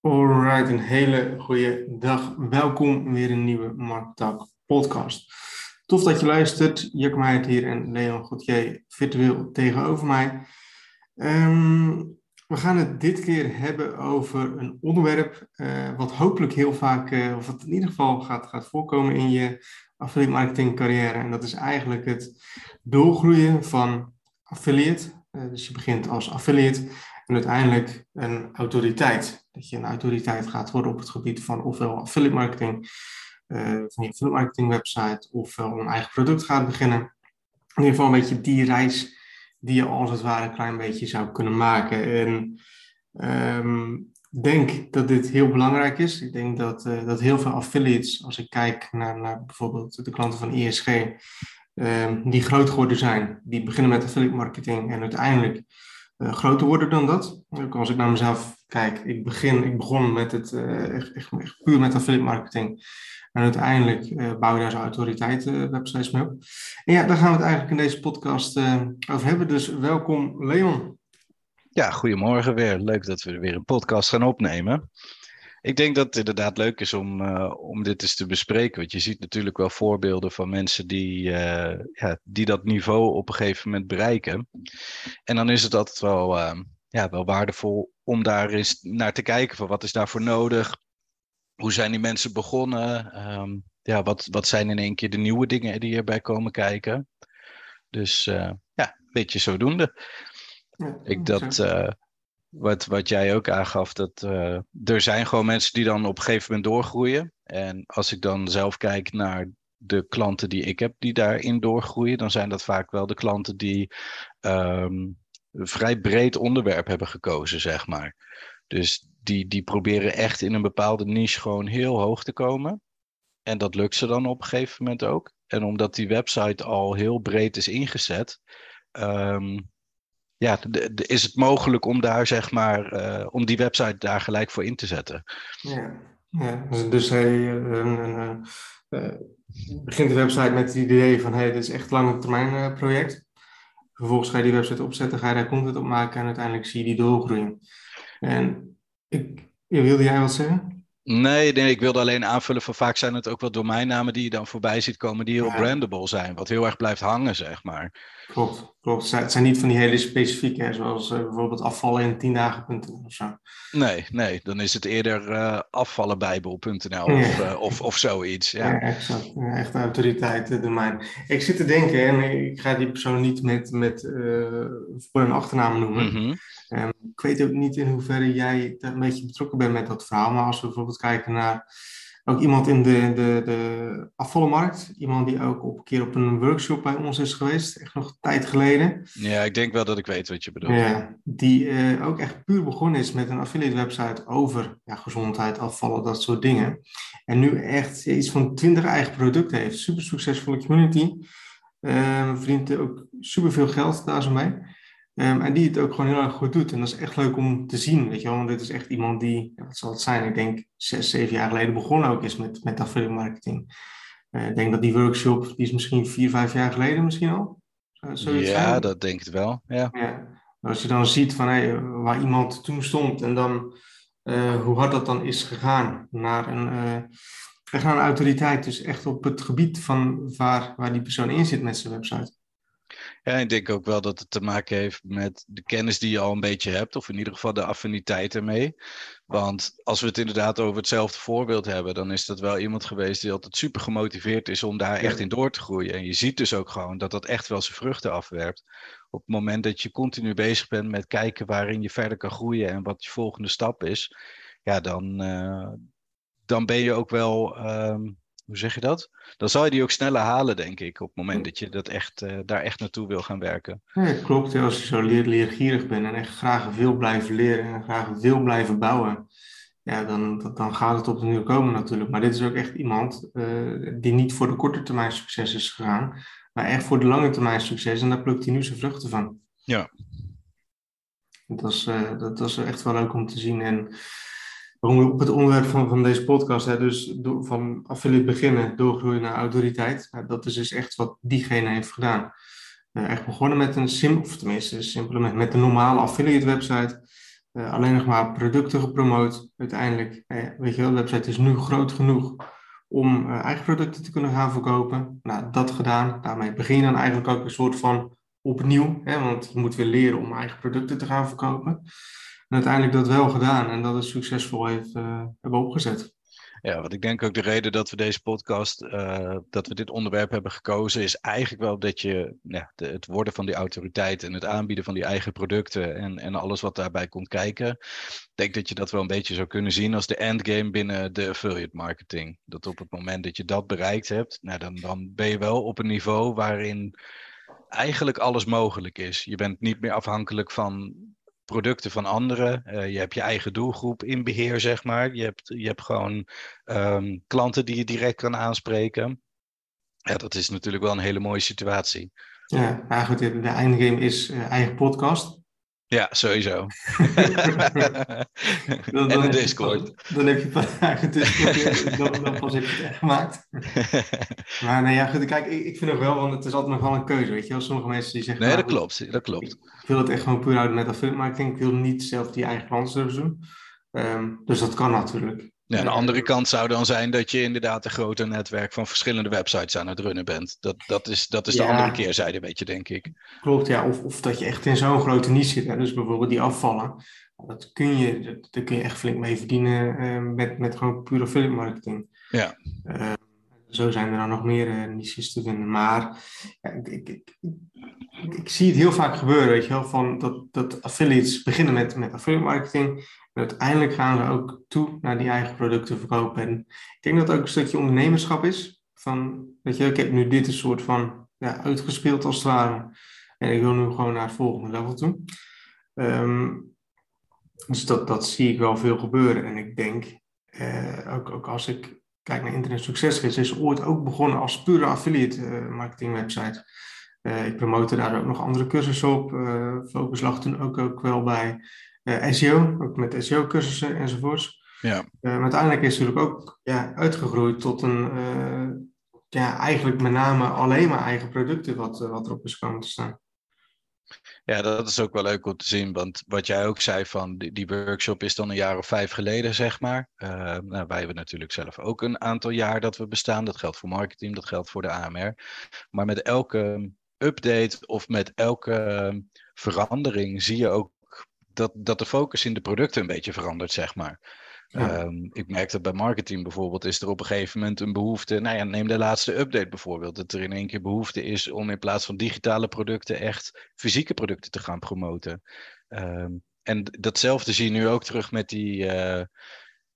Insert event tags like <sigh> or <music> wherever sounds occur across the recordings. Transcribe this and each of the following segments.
Alright, een hele goede dag. Welkom weer in een nieuwe Marktalk podcast. Tof dat je luistert. Jack hier en Leon Gauthier virtueel tegenover mij. Ehm, we gaan het dit keer hebben over een onderwerp uh, wat hopelijk heel vaak, uh, of wat in ieder geval gaat, voorkomen in je affiliate marketing carrière. En dat is eigenlijk het doorgroeien van affiliate. Uh, dus je begint als affiliate en uiteindelijk een autoriteit. Dat je een autoriteit gaat worden op het gebied van ofwel affiliate marketing, van je affiliate marketing website, ofwel een eigen product gaat beginnen. In ieder geval een beetje die reis die je als het ware een klein beetje zou kunnen maken. En um, denk dat dit heel belangrijk is. Ik denk dat, uh, dat heel veel affiliates, als ik kijk naar, naar bijvoorbeeld de klanten van ISG, um, ehm, die groot geworden zijn, die beginnen met affiliate marketing en uiteindelijk uh, groter worden dan dat. Ook als ik naar mezelf kijk, ik, begin, ik begon met het uh, echt, echt, echt, puur met affiliate marketing. En uiteindelijk uh, bouw je daar zo'n autoriteit websites mee op. En ja, daar gaan we het eigenlijk in deze podcast over hebben. Dus welkom Leon. Ja, goedemorgen weer. Leuk dat we weer een podcast gaan opnemen ik denk dat het inderdaad leuk is om, uh, om dit eens te bespreken. Want je ziet natuurlijk wel voorbeelden van mensen die, uh, ja, die dat niveau op een gegeven moment bereiken. En dan is het altijd wel, uh, ja, wel waardevol om daar eens naar te kijken van wat is daarvoor nodig. Hoe zijn die mensen begonnen? Um, ja, wat, wat zijn in één keer de nieuwe dingen die erbij komen kijken? Dus ja, een beetje zodoende. Ja, ik dat wat, wat jij ook aangaf, dat uh, er zijn gewoon mensen die dan op een gegeven moment doorgroeien. En als ik dan zelf kijk naar de klanten die ik heb die daarin doorgroeien, dan zijn dat vaak wel de klanten die een vrij breed onderwerp hebben gekozen, zeg maar. Dus die, die proberen echt in een bepaalde niche gewoon heel hoog te komen. En dat lukt ze dan op een gegeven moment ook. En omdat die website al heel breed is ingezet, um, ja, is het mogelijk om daar zeg maar, uh, om die website daar gelijk voor in te zetten. Ja, ja. dus, dus hij uh, uh, begint de website met het idee van hey, dit is echt lange termijn project. Vervolgens ga je die website opzetten, ga je daar content op maken en uiteindelijk zie je die doorgroeien. En ik, wilde jij wat zeggen? Nee, nee, ik wilde alleen aanvullen van vaak zijn het ook wel domeinnamen die je dan voorbij ziet komen die heel ja. brandable zijn, wat heel erg blijft hangen, zeg maar. Klopt, klopt. Het zijn niet van die hele specifieke, zoals uh, bijvoorbeeld afvallen in 10 dagen.nl of zo. Nee, nee, dan is het eerder uh, afvallenbijbel.nl ja. of, uh, of, of zoiets. Ja, ja exact. Ja, echt autoriteit domein. Ik zit te denken, en ik ga die persoon niet met, met voor- en achternaam noemen. Mm -hmm. um, ik weet ook niet in hoeverre jij een beetje betrokken bent met dat verhaal, maar als we bijvoorbeeld kijken naar ook iemand in de, de, de afvallenmarkt. Iemand die ook op een keer op een workshop bij ons is geweest. Echt nog een tijd geleden. Ja, ik denk wel dat ik weet wat je bedoelt. Ja, die uh, ook echt puur begonnen is met een affiliate website over ja, gezondheid, afvallen, dat soort dingen. En nu echt iets van 20 eigen producten heeft. Super succesvolle community. Uh, verdient ook super veel geld daar zo mee. Um, en die het ook gewoon heel erg goed doet. En dat is echt leuk om te zien, weet je wel. Want dit is echt iemand die, ja, wat zal het zijn, ik denk zes, zeven jaar geleden begonnen ook is met, met affiliate marketing. Uh, ik denk dat die workshop, die is misschien vier, vijf jaar geleden misschien al. Ja, zijn. dat denk ik wel, ja. ja. Als je dan ziet van, hey, waar iemand toen stond en dan uh, hoe hard dat dan is gegaan naar een, uh, echt naar een autoriteit. Dus echt op het gebied van waar, waar die persoon in zit met zijn website. Ja, ik denk ook wel dat het te maken heeft met de kennis die je al een beetje hebt, of in ieder geval de affiniteit ermee. Want als we het inderdaad over hetzelfde voorbeeld hebben, dan is dat wel iemand geweest die altijd super gemotiveerd is om daar echt in door te groeien. En je ziet dus ook gewoon dat dat echt wel zijn vruchten afwerpt. Op het moment dat je continu bezig bent met kijken waarin je verder kan groeien en wat je volgende stap is, ja, dan, uh, dan ben je ook wel. Um, hoe zeg je dat? Dan zal je die ook sneller halen, denk ik, op het moment dat je dat echt, uh, daar echt naartoe wil gaan werken. Ja, klopt. Als je zo leer, leergierig bent en echt graag wil blijven leren en graag wil blijven bouwen, ja, dan, dan gaat het op de nieuw komen natuurlijk. Maar dit is ook echt iemand uh, die niet voor de korte termijn succes is gegaan, maar echt voor de lange termijn succes. En daar plukt hij nu zijn vruchten van. Ja. Dat is, uh, dat is echt wel leuk om te zien. En op het onderwerp van, van deze podcast, hè, dus van affiliate beginnen, doorgroeien naar autoriteit. Nou, dat is dus echt wat diegene heeft gedaan. Uh, echt begonnen met een sim, of tenminste simpel met, een normale affiliate website. alleen nog maar producten gepromoot. Uiteindelijk, weet je wel, de website is nu groot genoeg om eigen producten te kunnen gaan verkopen. Nou, dat gedaan. Daarmee begin je dan eigenlijk ook een soort van opnieuw, hè, want je moet weer leren om eigen producten te gaan verkopen. En uiteindelijk dat wel gedaan en dat is succesvol heeft, hebben opgezet. Ja, wat ik denk ook de reden dat we deze podcast, uh, dat we dit onderwerp hebben gekozen, is eigenlijk wel dat je ja, het worden van die autoriteit en het aanbieden van die eigen producten en, en alles wat daarbij komt kijken. Ik denk dat je dat wel een beetje zou kunnen zien als de endgame binnen de affiliate marketing. Dat op het moment dat je dat bereikt hebt, nou, dan, dan ben je wel op een niveau waarin eigenlijk alles mogelijk is. Je bent niet meer afhankelijk van producten van anderen. Uh, je hebt je eigen doelgroep in beheer, zeg maar. Je hebt, je hebt gewoon um, klanten die je direct kan aanspreken. Ja, dat is natuurlijk wel een hele mooie situatie. Ja, nou goed, de eindgame is uh, eigen podcast. Ja, sowieso. <laughs> <laughs> dan, en de Discord. dan heb je pas eigen Discord, dan, dan pas heb je het echt gemaakt. <laughs> maar nee, ja, goed, kijk, ik, ik vind ook wel, want het is altijd nog wel een keuze, weet je wel. Sommige mensen die zeggen... Nee, dat klopt, dat klopt. Ik wil het echt gewoon puur houden met affiliate marketing. Ik wil niet zelf die eigen klantenservice doen. Um, dus dat kan natuurlijk. Ja, de andere kant zou dan zijn dat je inderdaad een groter netwerk van verschillende websites aan het runnen bent. Dat, dat is, dat is de andere keerzijde, weet je, denk ik. Klopt, ja. Of, of dat je echt in zo'n grote niche zit. Hè. Dus bijvoorbeeld die afvallen. Dat kun je, daar kun je echt flink mee verdienen uh, met, met gewoon pure affiliate marketing. Ja. Uh, zo zijn er dan nog meer uh, niches te vinden. Maar ja, ik, ik, ik, ik, zie het heel vaak gebeuren, weet je wel, van dat, dat affiliates beginnen met, met affiliate marketing uiteindelijk gaan ze ook toe naar die eigen producten verkopen. En ik denk dat het ook een stukje ondernemerschap is. Van, weet je, ik heb nu dit een soort van ja, uitgespeeld als het ware. En ik wil nu gewoon naar het volgende level toe. Um, dus dat, dat zie ik wel veel gebeuren. En ik denk, eh, ook, ook als ik kijk naar Internet Success is, ooit ook begonnen als pure affiliate uh, marketing website. Uh, ik promote daar ook nog andere cursussen op. Uh, Focus lag toen ook, ook wel bij. Eh, SEO, ook met SEO-cursussen enzovoorts. Ja. Uh, maar uiteindelijk is het natuurlijk ook ja, uitgegroeid tot een, uh, ja, eigenlijk met name alleen maar eigen producten wat, wat erop is komen te staan. Ja, dat is ook wel leuk om te zien, want wat jij ook zei van die, die workshop is dan een jaar of vijf geleden, zeg maar. nou, wij hebben natuurlijk zelf ook een aantal jaar dat we bestaan. Dat geldt voor marketing, dat geldt voor de AMR. Maar met elke update of met elke verandering zie je ook dat, dat de focus in de producten een beetje verandert, zeg maar. Ehm, ik merk dat bij marketing bijvoorbeeld is er op een gegeven moment een behoefte. Nou ja, neem de laatste update bijvoorbeeld. Dat er in één keer behoefte is om in plaats van digitale producten echt fysieke producten te gaan promoten. Ehm, en datzelfde zie je nu ook terug met die, uh,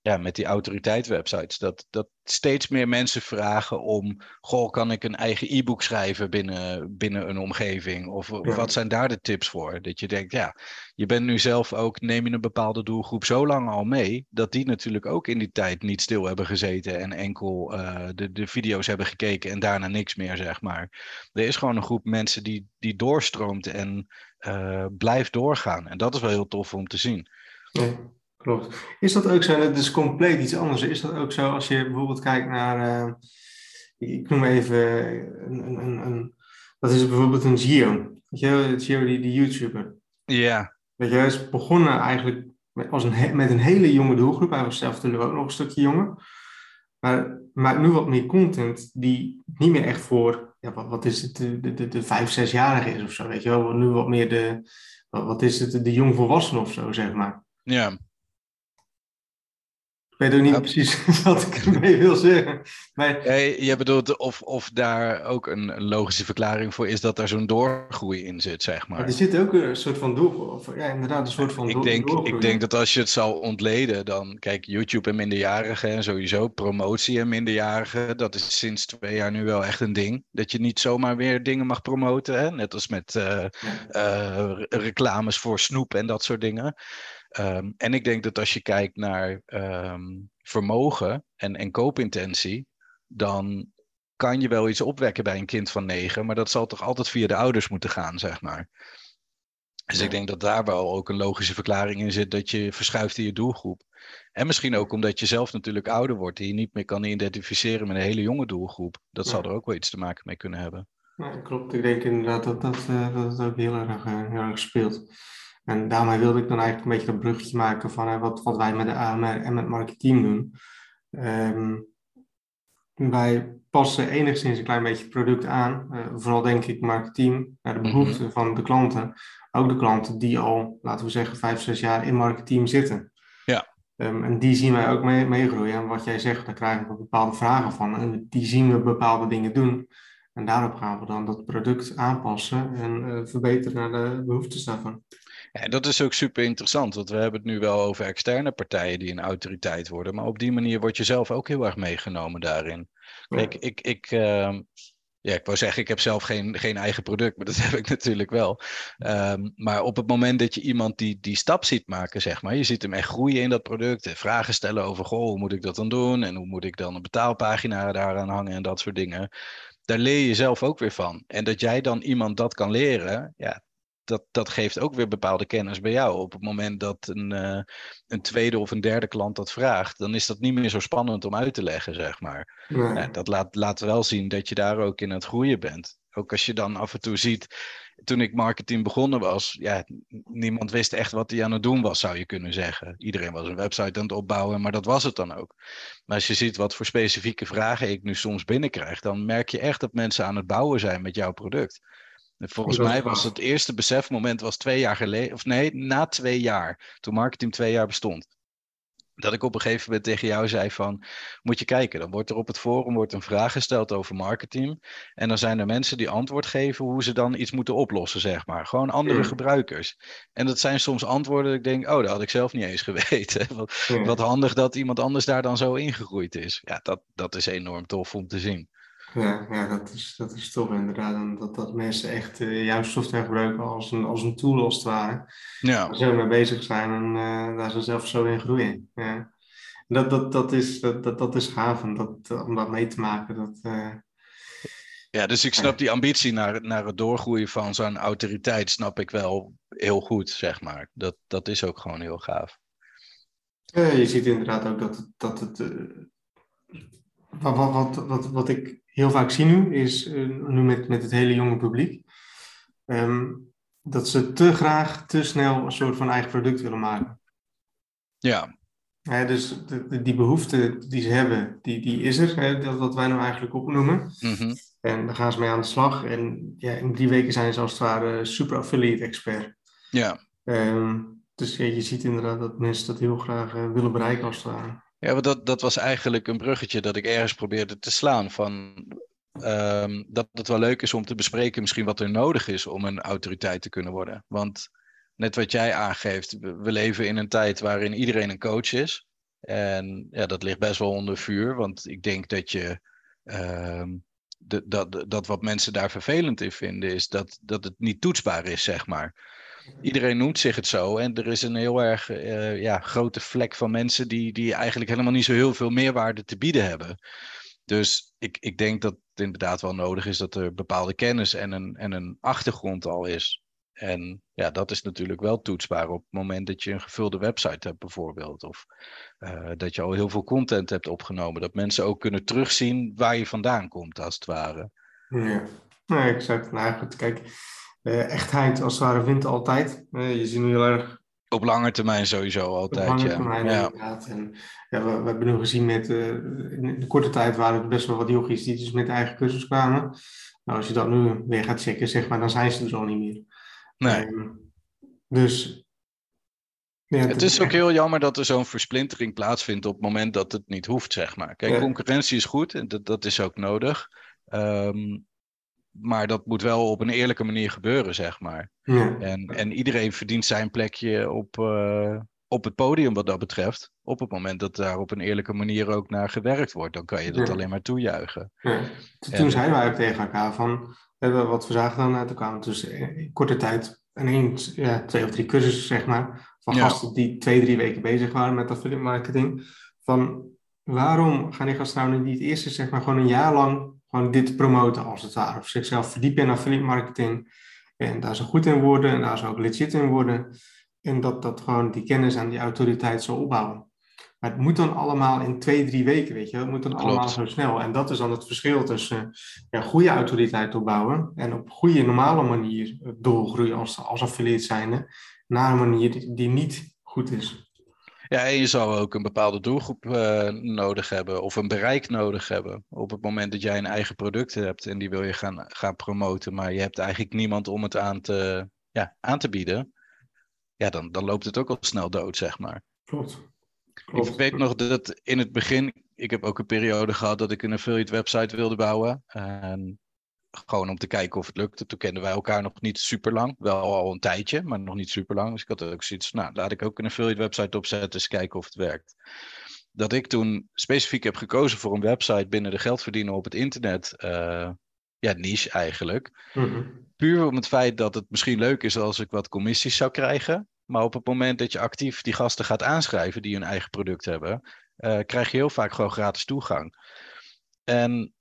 ja, met die autoriteitswebsites. Dat, dat steeds meer mensen vragen om, goh, kan ik een eigen e-book schrijven binnen, binnen een omgeving? Of, wat zijn daar de tips voor? Dat je denkt, ja, je bent nu zelf ook, neem je een bepaalde doelgroep zo lang al mee, dat die natuurlijk ook in die tijd niet stil hebben gezeten en enkel uh, de, de video's hebben gekeken en daarna niks meer, zeg maar. Er is gewoon een groep mensen die, die doorstroomt en uh, blijft doorgaan. En dat is wel heel tof om te zien. Ja. Klopt. Is dat ook zo, het is compleet iets anders, is dat ook zo als je bijvoorbeeld kijkt naar, uh, ik noem even een, een, een, dat is bijvoorbeeld een Gio, weet je Gio die, die YouTuber. Ja. Weet je, hij is begonnen eigenlijk met, als een, met een hele jonge doelgroep, hij was zelf toen ook nog een stukje jonger, maar maakt nu wat meer content die niet meer echt voor, ja, wat, wat is het, de, de, de, de vijf, zesjarige is of zo, weet je wel, nu wat meer de, wat, wat is het, de jongvolwassenen of zo, zeg maar. Ja weet ook niet precies <laughs> wat ik ermee wil zeggen. Maar... Nee, je bedoelt of, of daar ook een, logische verklaring voor is dat er zo'n doorgroei in zit, zeg maar. er zit ook een soort van doorgroei. Ja, inderdaad, een soort van ik denk, Ik denk dat als je het zou ontleden, dan kijk, YouTube en minderjarigen en sowieso promotie en minderjarigen, dat is sinds twee jaar nu wel echt een ding. Dat je niet zomaar weer dingen mag promoten, hè? net als met uh, uh, reclames voor snoep en dat soort dingen. Um, en ik denk dat als je kijkt naar um, vermogen en, en koopintentie, dan kan je wel iets opwekken bij een kind van negen, maar dat zal toch altijd via de ouders moeten gaan, zeg maar. Dus ik denk dat daar wel ook een logische verklaring in zit dat je verschuift in je doelgroep. En misschien ook omdat je zelf natuurlijk ouder wordt en je niet meer kan identificeren met een hele jonge doelgroep. Dat zal er ook wel iets te maken mee kunnen hebben. Ja, klopt. Ik denk inderdaad dat dat, uh, dat het ook heel erg, uh, heel erg speelt. En daarmee wilde ik dan eigenlijk een beetje dat bruggetje maken van wat, wat wij met de AMR en met marketing doen. Ehm, wij passen enigszins een klein beetje het product aan. Uh, vooral denk ik marketing naar de mhm. behoeften van de klanten. Ook de klanten die al, laten we zeggen, vijf, zes jaar in marketing zitten. Ja. Um, en die zien wij ook mee, meegroeien. En wat jij zegt, daar krijgen we bepaalde vragen van. En die zien we bepaalde dingen doen. En daarop gaan we dan dat product aanpassen en uh, verbeteren naar de behoeftes daarvan. Ja, dat is ook super interessant, want we hebben het nu wel over externe partijen die een autoriteit worden, maar op die manier word je zelf ook heel erg meegenomen daarin. Kijk, ik, ik, uh, ja, ik wou zeggen, ik heb zelf geen, geen eigen product, maar dat <laughs> heb ik natuurlijk wel. Um, maar op het moment dat je iemand die die stap ziet maken, zeg maar, je ziet hem echt groeien in dat product, en vragen stellen over, goh, hoe moet ik dat dan doen en hoe moet ik dan een betaalpagina daaraan hangen en dat soort dingen. Daar leer je zelf ook weer van. En dat jij dan iemand dat kan leren, ja, dat, dat geeft ook weer bepaalde kennis bij jou. Op het moment dat een, uh, een tweede of een derde klant dat vraagt, dan is dat niet meer zo spannend om uit te leggen, zeg maar. Nee. dat laat, laat wel zien dat je daar ook in het groeien bent. Ook als je dan af en toe ziet, toen ik marketing begonnen was, ja, niemand wist echt wat hij aan het doen was, zou je kunnen zeggen. Iedereen was een website aan het opbouwen, maar dat was het dan ook. Maar als je ziet wat voor specifieke vragen ik nu soms binnenkrijg, dan merk je echt dat mensen aan het bouwen zijn met jouw product. Volgens mij was het eerste besefmoment was twee jaar geleden, of nee, na twee jaar, toen marketing twee jaar bestond. Dat ik op een gegeven moment tegen jou zei van, moet je kijken, dan wordt er op het forum wordt een vraag gesteld over marketing. En dan zijn er mensen die antwoord geven hoe ze dan iets moeten oplossen, zeg maar. Gewoon andere gebruikers. En dat zijn soms antwoorden dat ik denk, oh, dat had ik zelf niet eens <laughs> geweten. Wat, wat handig dat iemand anders daar dan zo ingegroeid is. Ja, dat, dat is enorm tof om te zien. Ja, ja dat, is, dat is toch inderdaad. Dat, dat mensen echt uh, jouw software gebruiken als een, als een tool als het ware. Ja. Daar zo mee bezig zijn en uh, daar ze zelf zo in groeien. Ja. Dat, dat, dat, is, dat, dat, dat is gaaf dat, om dat mee te maken. Dat, uh, ja, dus ik snap die ambitie naar, naar het doorgroeien van zo'n autoriteit, snap ik wel heel goed, zeg maar. Dat, dat is ook gewoon heel gaaf. je ziet inderdaad ook dat, dat het. wat, wat, wat, wat ik heel vaak zie nu, is uh, nu met, met het hele jonge publiek, um, dat ze te graag, te snel een soort van eigen product willen maken. Ja. ja dus de, die behoefte die ze hebben, die, die is er, hè, dat wat wij nou eigenlijk opnoemen. Mm -hmm. En daar gaan ze mee aan de slag. En ja, in drie weken zijn ze als het ware super affiliate expert. Ja. Um, dus ja, je ziet inderdaad dat mensen dat heel graag uh, willen bereiken als het ware. Ja, dat, dat was eigenlijk een bruggetje dat ik ergens probeerde te slaan. Van, um, dat het wel leuk is om te bespreken misschien wat er nodig is om een autoriteit te kunnen worden. Want net wat jij aangeeft, we leven in een tijd waarin iedereen een coach is. En ja, dat ligt best wel onder vuur, want ik denk dat je. Um, de, dat, dat wat mensen daar vervelend in vinden, is dat, dat het niet toetsbaar is, zeg maar. Iedereen noemt zich het zo. En er is een heel erg uh, ja, grote vlek van mensen die, die eigenlijk helemaal niet zo heel veel meerwaarde te bieden hebben. Dus ik, ik denk dat het inderdaad wel nodig is dat er bepaalde kennis en een, en een achtergrond al is. En ja, dat is natuurlijk wel toetsbaar op het moment dat je een gevulde website hebt, bijvoorbeeld. Of uh, dat je al heel veel content hebt opgenomen. Dat mensen ook kunnen terugzien waar je vandaan komt, als het ware. Ja, ja exact. Nou goed, kijk, echtheid als het ware wint altijd. Uh, je ziet nu heel erg. Op lange termijn sowieso altijd. Op lange ja. termijn ja. inderdaad. En ja, we, we, hebben nu gezien met. Uh, in de korte tijd waren er best wel wat yogis die dus met eigen cursus kwamen. Nou, als je dat nu weer gaat checken, zeg maar, dan zijn ze er zo niet meer. Nee. Uh, dus. Ja, het is ook heel jammer dat er zo'n versplintering plaatsvindt op het moment dat het niet hoeft, zeg maar. Kijk, concurrentie is goed en dat, dat is ook nodig. Um, maar dat moet wel op een eerlijke manier gebeuren, zeg maar. Ja. En, en iedereen verdient zijn plekje op, uh, op het podium wat dat betreft. Op het moment dat daar op een eerlijke manier ook naar gewerkt wordt, dan kan je dat alleen maar toejuichen. Ja. Toen en, zeiden wij ook tegen elkaar van, wat we zagen dan uit elkaar, dus in korte tijd ineens ja, twee of drie cursussen, zeg maar, van gasten die twee, drie weken bezig waren met affiliate marketing. Van waarom gaan die gasten nou niet eerst zeg maar gewoon een jaar lang gewoon dit promoten als het ware. Of zichzelf verdiepen in affiliate marketing. En daar zo goed in worden en daar zo ook legit in worden. En dat, dat gewoon die kennis en die autoriteit zo opbouwen. Maar het moet dan allemaal in twee, drie weken, weet je. Het moet dan allemaal zo snel. En dat is dan het verschil tussen ja, goede autoriteit opbouwen en op goede, normale manier doorgroeien als, als affiliate zijnde. naar een manier die niet goed is. Ja, en je zou ook een bepaalde doelgroep uh, nodig hebben of een bereik nodig hebben. Op het moment dat jij een eigen product hebt en die wil je gaan, gaan promoten, maar je hebt eigenlijk niemand om het aan te, ja, aan te bieden, ja, dan, dan loopt het ook al snel dood, zeg maar. Klopt. Klopt. Ik weet nog dat in het begin, ik heb ook een periode gehad dat ik een affiliate website wilde bouwen. En gewoon om te kijken of het lukte. Toen kenden wij elkaar nog niet super lang. Wel al een tijdje, maar nog niet super lang. Dus ik had ook zoiets nou, laat ik ook een affiliate website opzetten, eens kijken of het werkt. Dat ik toen specifiek heb gekozen voor een website binnen de geld verdienen op het internet. Uh, ja, niche eigenlijk. Mhm. Puur om het feit dat het misschien leuk is als ik wat commissies zou krijgen. Maar op het moment dat je actief die gasten gaat aanschrijven die hun eigen product hebben, uh, krijg je heel vaak gewoon gratis toegang. En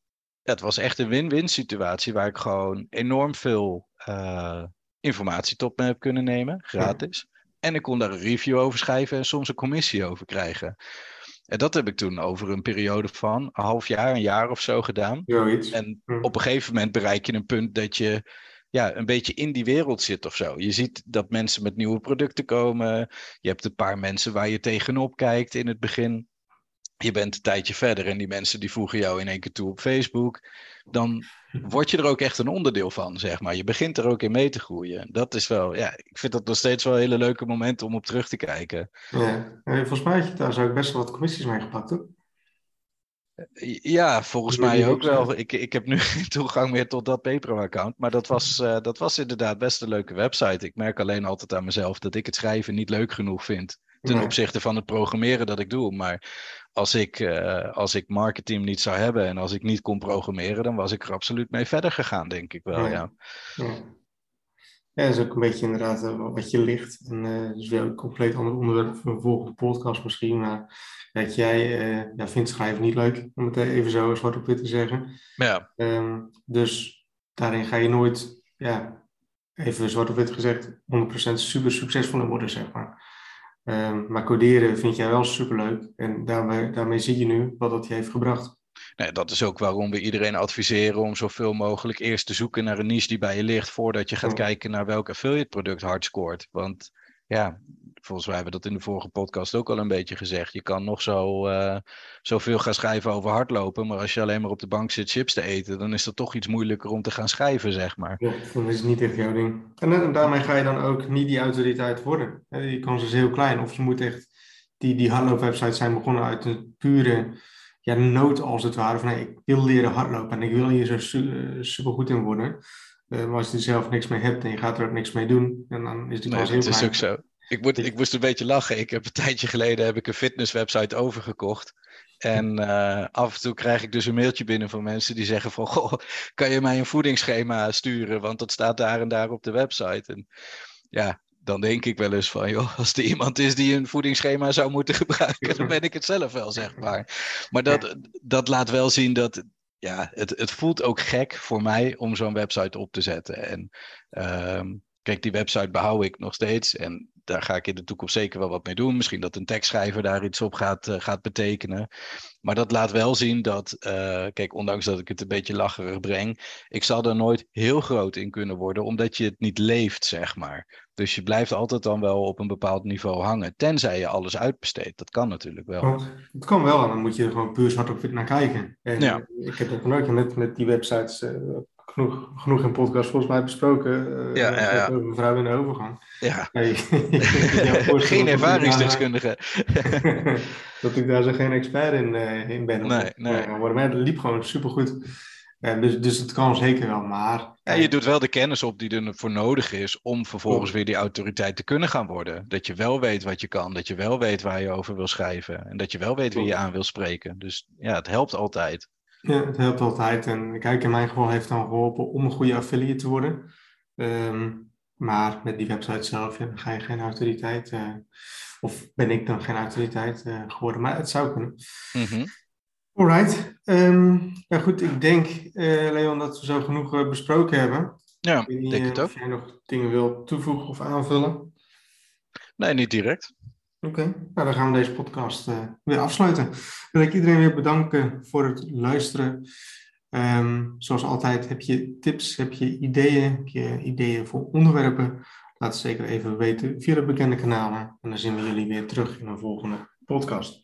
het was echt een win-win situatie waar ik gewoon enorm veel uh, informatie tot me heb kunnen nemen, gratis. En ik kon daar een review over schrijven en soms een commissie over krijgen. En dat heb ik toen over een periode van een half jaar, een jaar of zo gedaan. En op een gegeven moment bereik je een punt dat je ja, een beetje in die wereld zit of zo. Je ziet dat mensen met nieuwe producten komen. Je hebt een paar mensen waar je tegenop kijkt in het begin je bent een tijdje verder en die mensen die voegen jou in één keer toe op Facebook, dan word je er ook echt een onderdeel van, zeg maar. Je begint er ook in mee te groeien. Dat is wel, ja, ik vind dat nog steeds wel hele leuke momenten om op terug te kijken. Ja, volgens mij had je daar zou ik best wel wat commissies mee gepakt, hoor. Ja, volgens mij ook wel. Ik, ik heb nu geen <laughs> toegang meer tot dat PayPal-account. Maar dat was, uh, dat was inderdaad best een leuke website. Ik merk alleen altijd aan mezelf dat ik het schrijven niet leuk genoeg vind. Ten opzichte van het programmeren dat ik doe. Maar als ik, uh, als ik marketing niet zou hebben en als ik niet kon programmeren, dan was ik er absoluut mee verder gegaan, denk ik wel. Ja, ja. ja. dat is ook een beetje inderdaad uh, wat je ligt. En uh, dat is wel een compleet ander onderwerp voor een volgende podcast misschien. Maar dat jij ja, vindt schrijven niet leuk, om het even zo zwart op wit te zeggen. Ja. Um, dus daarin ga je nooit, ja, even zwart op wit gezegd, 100% super succesvol in worden, zeg maar. Um, maar coderen vind jij wel superleuk. En daarmee, daarmee zie je nu wat dat je heeft gebracht. Nee, dat is ook waarom we iedereen adviseren om zoveel mogelijk eerst te zoeken naar een niche die bij je ligt, voordat je gaat kijken naar welk affiliate product hard scoort. Want ja, volgens mij hebben we dat in de vorige podcast ook al een beetje gezegd. Je kan nog zo, uh, zoveel gaan schrijven over hardlopen, maar als je alleen maar op de bank zit chips te eten, dan is dat toch iets moeilijker om te gaan schrijven, zeg maar. Ja, dan is het niet echt jouw ding. En, en daarmee ga je dan ook niet die autoriteit worden. Die kans is heel klein. Of je moet echt, die, die hardloopwebsites zijn begonnen uit een pure ja, nood als het ware. Van ik wil leren hardlopen en ik wil hier zo su super goed in worden. Uh, maar als je er zelf niks mee hebt en je gaat er ook niks mee doen, en dan is die kans nee, heel klein. Dat is ook zo. Ik, moet, ik moest een beetje lachen. Ik heb een tijdje geleden heb ik een fitnesswebsite overgekocht. En uh, af en toe krijg ik dus een mailtje binnen van mensen die zeggen van... <laughs> Goh, kan je mij een voedingsschema sturen? Want dat staat daar en daar op de website. En ja, dan denk ik wel eens van... joh, als er iemand is die een voedingsschema zou moeten <laughs> gebruiken... dan ben ik het zelf wel, zeg maar. Maar dat, dat laat wel zien dat... Ja, het, het voelt ook gek voor mij om zo'n website op te zetten. En... Uh, Kijk, die website behoud ik nog steeds. En daar ga ik in de toekomst zeker wel wat mee doen. Misschien dat een tekstschrijver daar iets op gaat, uh, gaat betekenen. Maar dat laat wel zien dat, uh, kijk, ondanks dat ik het een beetje lacherig breng, ik zal er nooit heel groot in kunnen worden, omdat je het niet leeft, zeg maar. Dus je blijft altijd dan wel op een bepaald niveau hangen, tenzij je alles uitbesteedt. Dat kan natuurlijk wel. Het kan wel, en dan moet je er gewoon puur zwart op naar kijken. En ja. ik heb ook nooit met, met die websites uh, genoeg, genoeg in podcast volgens mij besproken. Uh, ja, ja, ja. Over vrouw in de overgang. Ja. <laughs> Hey, <laughs> geen ervaringsdeskundige. <laughs> dat ik daar zo geen expert in, uh, in ben. Nee, nee. Maar, maar het liep gewoon supergoed. Ja, dus, dus het kan zeker wel, maar... Ja, je doet wel de kennis op die ervoor nodig is om vervolgens weer die autoriteit te kunnen gaan worden. Dat je wel weet wat je kan, dat je wel weet waar je over wil schrijven en dat je wel weet wie je aan wil spreken. Dus ja, het helpt altijd. Ja, het helpt altijd. En kijk, in mijn geval heeft het dan geholpen om een goede affiliate te worden. Ehm, maar met die website zelf ja, ga je geen autoriteit, uh, of ben ik dan geen autoriteit uh, geworden. Maar het zou kunnen. Mm -hmm. Alright. Um, ja, goed, ik denk, uh, Leon, dat we zo genoeg besproken hebben. Ja, ik denk het ook. Of jij nog dingen wil toevoegen of aanvullen? Nee, niet direct. Oké, nou dan gaan we deze podcast uh, weer afsluiten. Wil ik iedereen weer bedanken voor het luisteren. Um, zoals altijd, heb je tips, heb je ideeën, heb je ideeën voor onderwerpen? Laat het zeker even weten via de bekende kanalen. En dan zien we jullie weer terug in een volgende podcast.